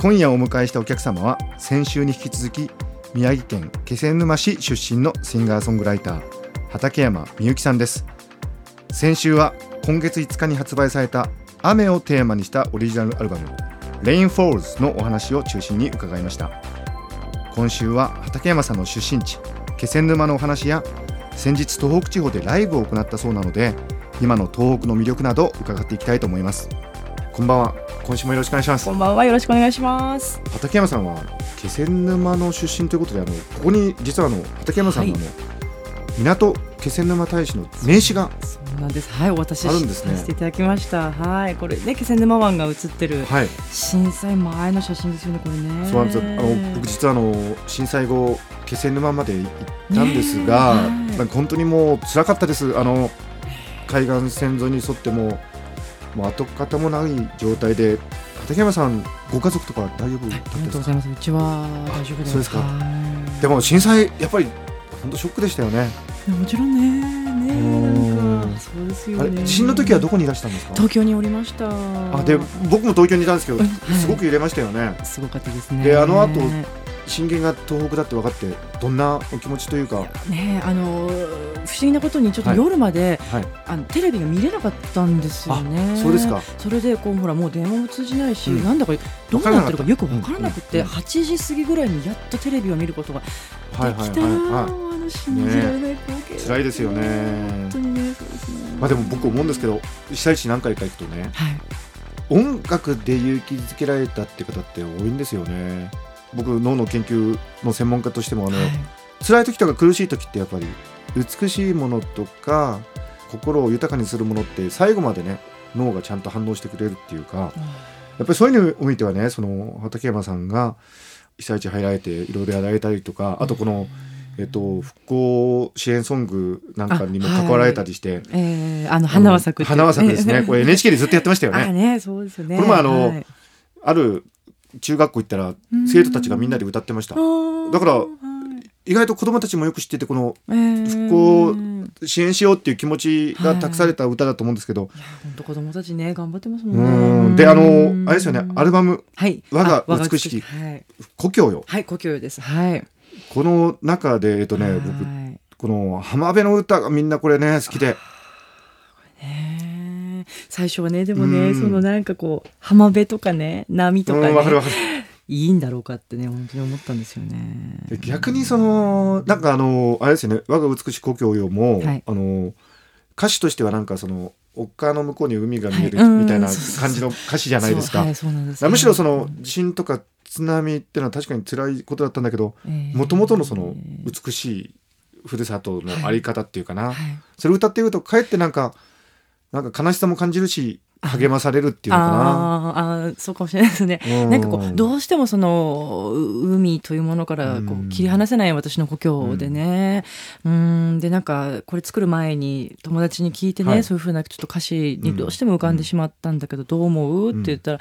今夜お迎えしたお客様は先週に引き続き宮城県気仙沼市出身のシンガーソングライター畠山みゆきさんです。先週は今月5日に発売された雨をテーマにしたオリジナルアルバムレインフォールズのお話を中心に伺いました。今週は畠山さんの出身地気仙沼のお話や先日東北地方でライブを行ったそうなので今の東北の魅力など伺っていきたいと思います。こんばんは。今週もよろしくお願いします。こんばんは。よろしくお願いします。畠山さんは気仙沼の出身ということであのここに実はあの畠山さんのはい、港気仙沼大使の名刺がそうなんです。はいお渡しあるんですね。させていただきました。はいこれね気仙沼湾が映ってる、はい、震災前の写真ですよねこれね。そうなんですあの僕実はあの震災後気仙沼まで行ったんですが、はい、本当にもう辛かったです。あの海岸線沿いに沿ってももう跡形もない状態で畠山さんご家族とか大丈夫だったんですか？うちは大丈夫です。か。でも震災やっぱり本当ショックでしたよね。もちろんね。ねそうですよね。地震の時はどこにいらしたんですか？東京におりました。あで僕も東京にいたんですけど、すごく揺れましたよね。すごかったですね。であの後震源が東北だって分かってどんなお気持ちというか？ねあの不思議なことにちょっと夜まで、はい。はい、あのテレビが見れなかったんですよね。そうですか。それでこうほらもう電話も通じないし、うん、なんだかどうなってるかよく分からなくて、うんうん、8時過ぎぐらいにやっとテレビを見ることができた、はいはいはい、信じられない光景、ね、辛いですよね。本当にねまあでも僕思うんですけど被災地何回か行くとね、はい、音楽で勇気づけられたって方って多いんですよね僕脳の研究の専門家としてもあの、はい、辛い時とか苦しい時ってやっぱり美しいものとか心を豊かにするものって最後までね脳がちゃんと反応してくれるっていうか、うん、やっぱりそういうのを見てはねその畠山さんが被災地入られていろいろやられたりとかあとこの、えっと、復興支援ソングなんかにも関わられたりして、はい、えー、あの花は咲く、花は咲くですね。これ NHK でずっとやってましたよね。ねそうですよね。これもあの、はい、ある中学校行ったら生徒たちがみんなで歌ってました。だから意外と子供たちもよく知っててこの復興支援しようっていう気持ちが託された歌だと思うんですけど、本当子供たちね頑張ってますもんね。であのあれですよねアルバム、はい、我が美しき故郷よ。はい故郷です。はい。この中でえっとね僕この浜辺の歌がみんなこれね好きで。最初はねでもね、そのなんかこう浜辺とかね波とかね、いいんだろうかってね本当に思ったんですよね。逆にそのなんかあのあれですよね「我が美しい故郷よも」はい、あの歌詞としてはなんかその丘の向こうに海が見えるみたいな感じの歌詞じゃないですか。むしろその地震とか津波っていうのは確かに辛いことだったんだけどもともとのその美しいふるさとのあり方っていうかな、はい。はい、それ歌っているとかえってなんかなんか悲しさも感じるし励まされるっていうのかな。ああそうかもしれないですね、うん、なんかこうどうしてもその海というものからこう切り離せない私の故郷でね。うん。でなんかこれ作る前に友達に聞いてね、はい、そういうふうなちょっと歌詞にどうしても浮かんでしまったんだけど、どう思う？って言ったら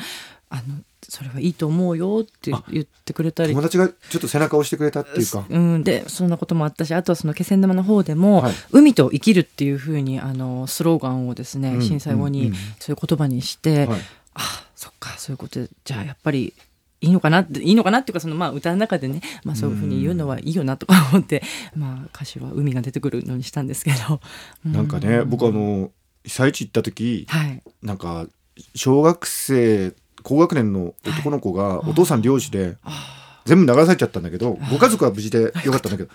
あのそれはいいと思うよって言ってくれたり。友達がちょっと背中を押してくれたっていうか、うん、でそんなこともあったしあとはその気仙沼の方でも、はい、海と生きるっていうふうにあのスローガンをですね、うん、震災後にそういう言葉にして、うん、あそっかそういうことでじゃあやっぱりいいのかなっていいのかなっていうかそのまあ歌の中でね、まあ、そういうふうに言うのはいいよなとか思って、まあ、歌詞は海が出てくるのにしたんですけど、なんかね僕あの被災地行った時、はい、なんか小学生高学年の男の子がお父さん漁師で全部流されちゃったんだけどご家族は無事でよかったんだけど。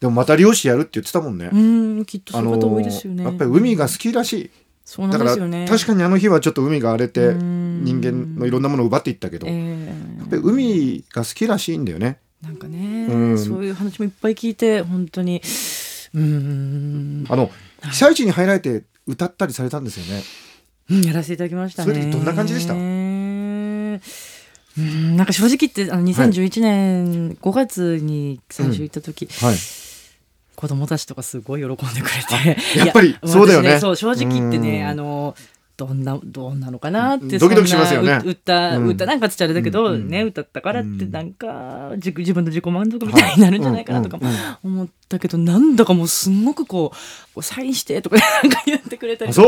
でもまた漁師やるって言ってたもんね。うんきっとそういう方多いですよね。やっぱり海が好きらしい。そうなんですよね。確かにあの日はちょっと海が荒れて人間のいろんなものを奪っていったけど、えー、やっぱり海が好きらしいんだよね。なんかね、うん、そういう話もいっぱい聞いて本当にうんあの被災地に入られて歌ったりされたんですよね。うん、やらせていただきましたね。それどんな感じでした？うんなんか正直言ってあの2011年5月に最初行った時、はい。子供たちとかすごい喜んでくれて。やっぱりいやそうだよね。私そう正直言ってねうん。あのどんなどんなのかなってドキドキしますよね。歌、うん。歌なんかっつっちゃあれだけど、うんね歌ったからってうん。なんか自自分の自己満足みたいになるんじゃないかなとかもうんうんうん。思ったけど、なんだかもうすんごくこうこうサインしてとか なんか言ってくれたり子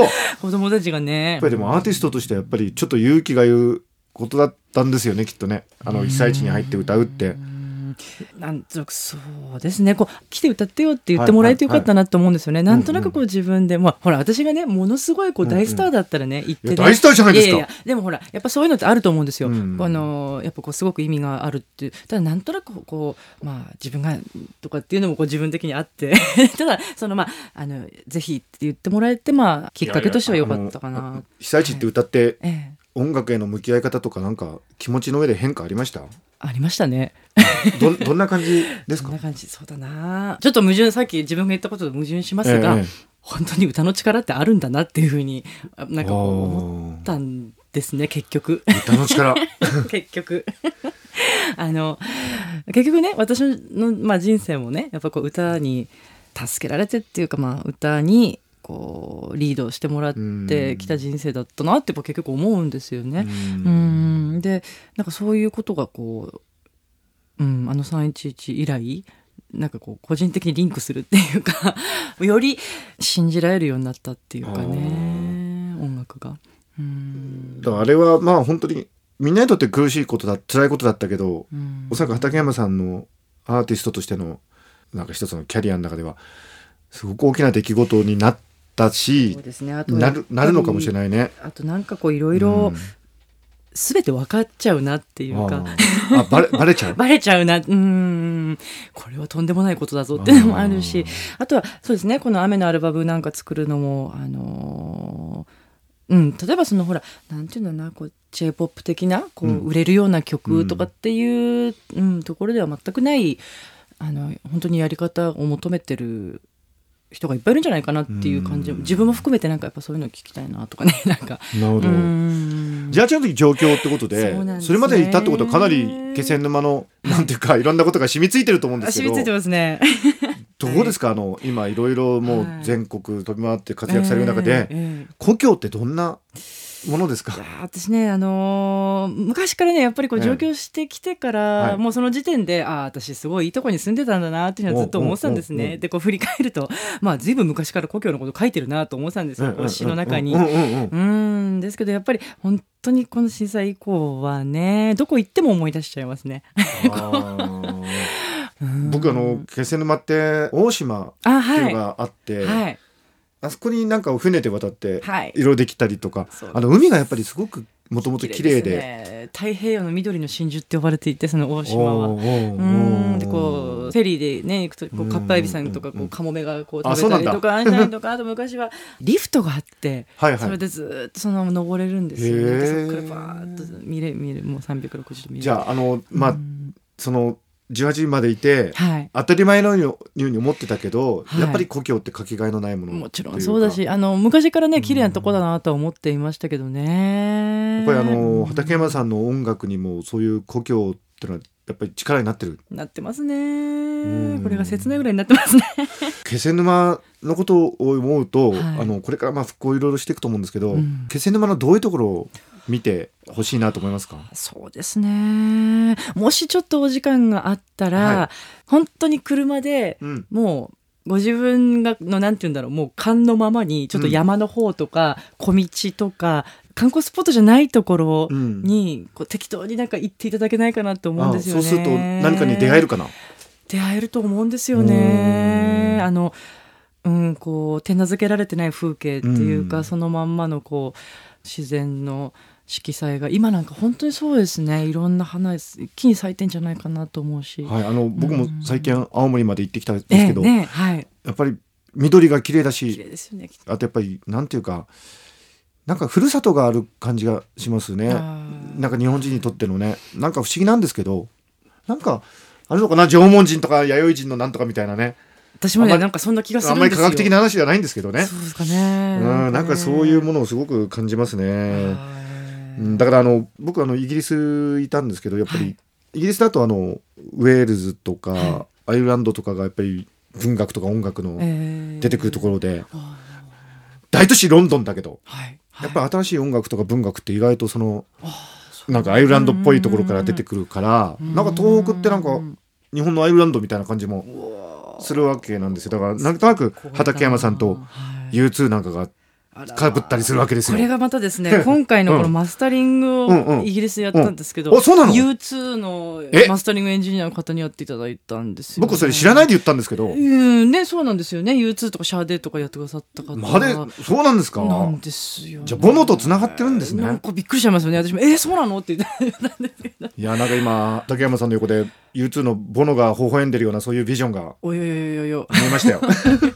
供たちがね。ぱりでもアーティストとしてやっぱりちょっと勇気がいることだったんですよねきっとね。あの被災地に入って歌うって。うん。なんとなくそうですね。こう来て歌ってよって言ってもらえてよかったなと思うんですよね、なんとなくこう自分で、まあ、ほら私がねものすごいこう大スターだったらね、言ってね。大スターじゃないですか。やややでもほらやっぱそういうのってあると思うんですよ、うんあのやっぱこうすごく意味があるっていう。ただなんとなくこうまあ自分がとかっていうのもこう自分的にあって。ただそのまああのぜひって言ってもらえてまあきっかけとしては良かったかな。被災地って歌ってええ音楽への向き合い方とかなんか気持ちの上で変化ありました？ありましたね。どんどんな感じですか？そんな感じ？そうだな。ちょっと矛盾さっき自分が言ったことと矛盾しますが、ええ。本当に歌の力ってあるんだなっていうふうにあなんか思ったんですね結局。歌の力。結局。あの結局ね私の、まあ、人生もねやっぱこう歌に助けられてっていうか、まあ、歌にこうリードしてもらってきた人生だったなってやっぱ結局思うんですよね。うん。でなんかそういうことがこう、うん、あの311以来なんかこう個人的にリンクするっていうか より信じられるようになったっていうかね音楽が。うん。だからあれはまあ本当にみんなにとって苦しいことだ辛いことだったけどうん。おそらく畠山さんのアーティストとしてのなんか一つのキャリアの中ではすごく大きな出来事になったしそうですね。あとなるなるのかもしれいないね。あとなんかこういろいろ全て分かっちゃうなっていうか、あー。あバレ バレちゃう？バレちゃうな。うーん。これはとんでもないことだぞっていうのもあるし。あとはそうですね。この「雨のアルバム」なんか作るのもあのーうん、例えばそのほらなんていうんだろうなこう j p o p 的なこう、うん。売れるような曲とかっていう、うんところでは全くないあの本当にやり方を求めてる人がいっぱいいるんじゃないかなっていう感じ、うん。自分も含めてなんかやっぱそういうの聞きたいなとかね なんか。うなるほど。ん。じゃあちゃんと状況ってことでね。それまでいたってことはかなり気仙沼のなんていうか いろんなことが染みついてると思うんですけど。あ染みついてますね。どうですか？あの今いろいろもう全国飛び回って活躍される中で、故郷ってどんなものですか？いやー私ね、あのー昔からねやっぱりこうええ。上京してきてから、はい。もうその時点でああ私すごいいいとこに住んでたんだなっていうのはずっと思ってたんですね。でこう振り返ると まあ随分昔から故郷のこと書いてるなと思ってたんですよ、こう詩の中に。うんですけどやっぱり本当にこの震災以降はねどこ行っても思い出しちゃいますね。僕あの気仙沼って大島あっていうはいのがあって、はいあそこになんか船で渡ってはい。色できたりとか、そうあの海がやっぱりすごくもともと綺麗で。すね。太平洋の緑の真珠って呼ばれていてその大島は。うーん。でこうフェリーでね行くとこううん。カッパエビさんとかこうカモメがこうあ食べたりとかしたりとかあと昔は リフトがあってはいはい。それでずーっとそのまま登れるんですよね。でそこからバーッと見れ見れもう360度見れる。じゃああのまあ、うん。その18時までいてはい。当たり前のように思ってたけど、はい。やっぱり故郷ってかけがえのないものもちろんそうだしあの昔からね綺麗なとこだなとは思っていましたけどね。やっぱりあの畠山さんの音楽にもそういう故郷ってのはやっぱり力になってる。なってますね。ん。これが切ないぐらいになってますね。気仙沼のことを思うと、はい。あのこれからまあ復興いろいろしていくと思うんですけど、うん。気仙沼のどういうところを見てほしいなと思いますか？そうですね。もしちょっとお時間があったら、はい。本当に車でうん。もうご自分がのなんて言うんだろうもう勘のままにちょっと山の方とか、小道とか観光スポットじゃないところうん。に、こう適当になんか行っていただけないかなと思うんあですよね。そうすると何かに出会えるかな？出会えると思うんですよね。あのうん、こう手なずけられてない風景っていうか、うん。そのまんまのこう自然の色彩が今なんか本当にそうですね。いろんな花一気に咲いてんじゃないかなと思うし、はいあの僕も最近青森まで行ってきたんですええけど、ねはい。やっぱり緑が綺麗だ綺し麗ですよね。あとやっぱりなんていうかなんかふるさとがある感じがしますね。なんか日本人にとってのね。なんか不思議なんですけどなんかあるのかな縄文人とか弥生人のなんとかみたいなね。私もねなんかそんな気がすあるんですよ。んまり科学的な話じゃないんですけどね。そうですかね。うんなんかそういうもののをすごく感じますね。うんだからあの僕あのイギリスいたんですけどやっぱり、はい。イギリスだとあのウェールズとか、はアイルランドとかがやっぱり文学とか音楽のえー。出てくるところで、あ大都市ロンドンだけどーはいやっぱり新しい音楽とか文学って意外とそのなんかアイルランドっぽいところから出てくるからうん。なんか東北ってなんか日本のアイルランドみたいな感じもするわけなんですよ。だからなんとなく畠山さんとはい。U2 なんかがかぶったりするわけですよ。これがまたですね、今回のこのマスタリングうんうん。をイギリスでやったんですけど、うんあそうなの？U2 のえ？マスタリングエンジニアの方にやっていただいたんですよ、僕それ知らないで言ったんですけど、うん、ね、そうなんですよね。U2 とかシャーデーとかやってくださった方までそうなんですか？なんですよ、じゃあボノと繋がってるんですね。なんかびっくりしちゃいますよね。私も、えー、そうなの？って言ったんですけど。いやなんか今畠山さんの横で U2 のボノが微笑んでるようなそういうビジョンがおよよよよよ。見えましたよ。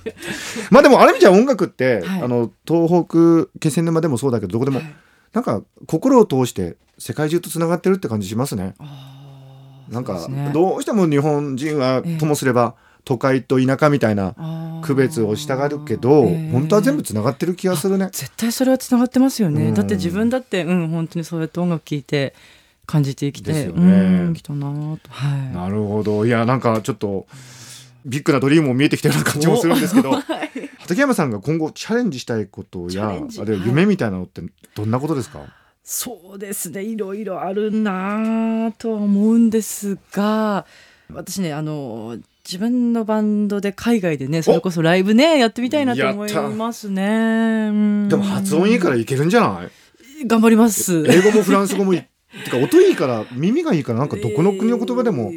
まあでもある意味じゃ音楽って、はい。あの東北気仙沼でもそうだけどどこでも、はい。なんか心を通して世界中とつながってるって感じしますね。なんかどうしても日本人はええ。ともすれば都会と田舎みたいな区別をしたがるけど、ええ。本当は全部つながってる気がするね。絶対それはつながってますよね、うん。だって自分だってうん本当にそうやって音楽聴いて感じて生きてですよね。うん来たなぁと。はい。なるほど。いやなんかちょっとビッグなドリームも見えてきたような感じもするんですけど畠山さんが今後チャレンジしたいことチやあるいは夢みたいなのってどんなことですか、そうですね。いろいろあるなぁとは思うんですが私ねあの自分のバンドで海外でねそれこそライブねやってみたいなと思いますね。うん。でも発音いいからいけるんじゃない？頑張ります。英語もフランス語もいい。てか音いいから耳がいいからなんかどこの国の言葉でも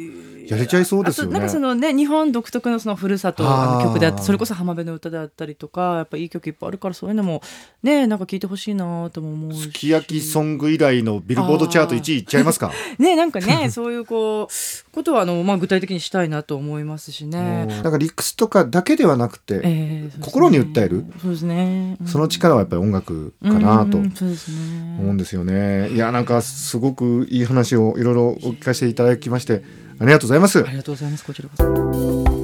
やれちゃいそうですよね。なんかそのね日本独特のそのふるさとの曲であってそれこそ浜辺の歌であったりとかやっぱいい曲いっぱいあるからそういうのもねなんか聞いてほしいなとも思うし。すき焼きソング以来のビルボードチャート1位いっちゃいますか？ねなんかねそういうこうことはあの、まあ、具体的にしたいなと思いますしね。なんか理屈とかだけではなくて、えーね心に訴える？そうですね、うん。その力はやっぱり音楽かなと。うんそうですね。思うんですよね。いやなんかすごくいい話をいろいろお聞かせていただきましてありがとうございます。あ。りがとうございます。こちらこそ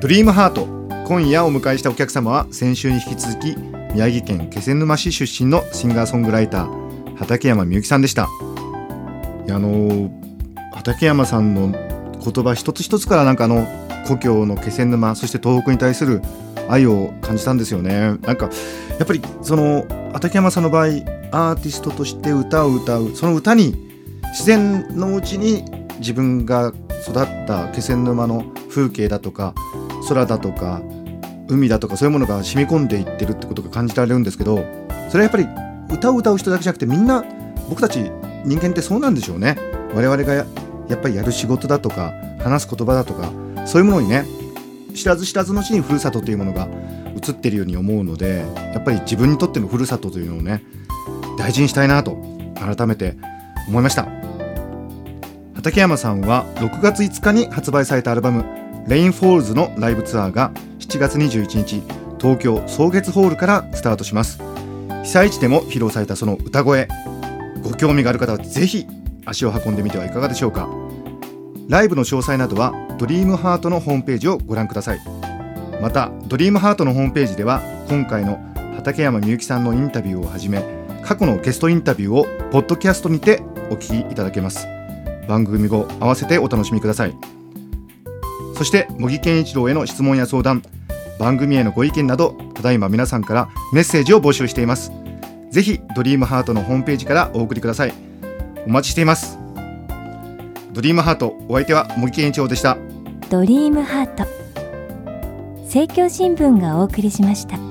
ドリームハート。今夜お迎えしたお客様は先週に引き続き宮城県気仙沼市出身のシンガーソングライター畠山みゆきさんでした。いやあの畠山さんの言葉一つ一つからなんかあの故郷の気仙沼そして東北に対する愛を感じたんですよね。なんかやっぱりその畠山さんの場合アーティストとして歌を歌うその歌に自然のうちに自分が育った気仙沼の風景だとか空だとか海だとかそういうものが染み込んでいってるってことが感じられるんですけどそれはやっぱり歌を歌う人だけじゃなくてみんな僕たち人間ってそうなんでしょうね。我々がやっぱりやる仕事だとか話す言葉だとかそういうものにね知らず知らずのうちにふるさとというものが映ってるように思うのでやっぱり自分にとってのふるさとというのをね大事にしたいなと改めて思いました。畠山さんは6月5日に発売されたアルバム「レインフォールズ」のライブツアーが7月21日東京草月ホールからスタートします。被災地でも披露されたその歌声ご興味がある方はぜひ足を運んでみてはいかがでしょうか。ライブの詳細などはドリームハートのホームページをご覧ください。またドリームハートのホームページでは今回の畠山みゆきさんのインタビューをはじめ過去のゲストインタビューをポッドキャストにてお聞きいただけます。番組後合わせてお楽しみください。そして茂木健一郎への質問や相談番組へのご意見などただいま皆さんからメッセージを募集しています。ぜひドリームハートのホームページからお送りください。お待ちしています。ドリームハートお相手は茂木健一郎でした。ドリームハート。政教新聞がお送りしました。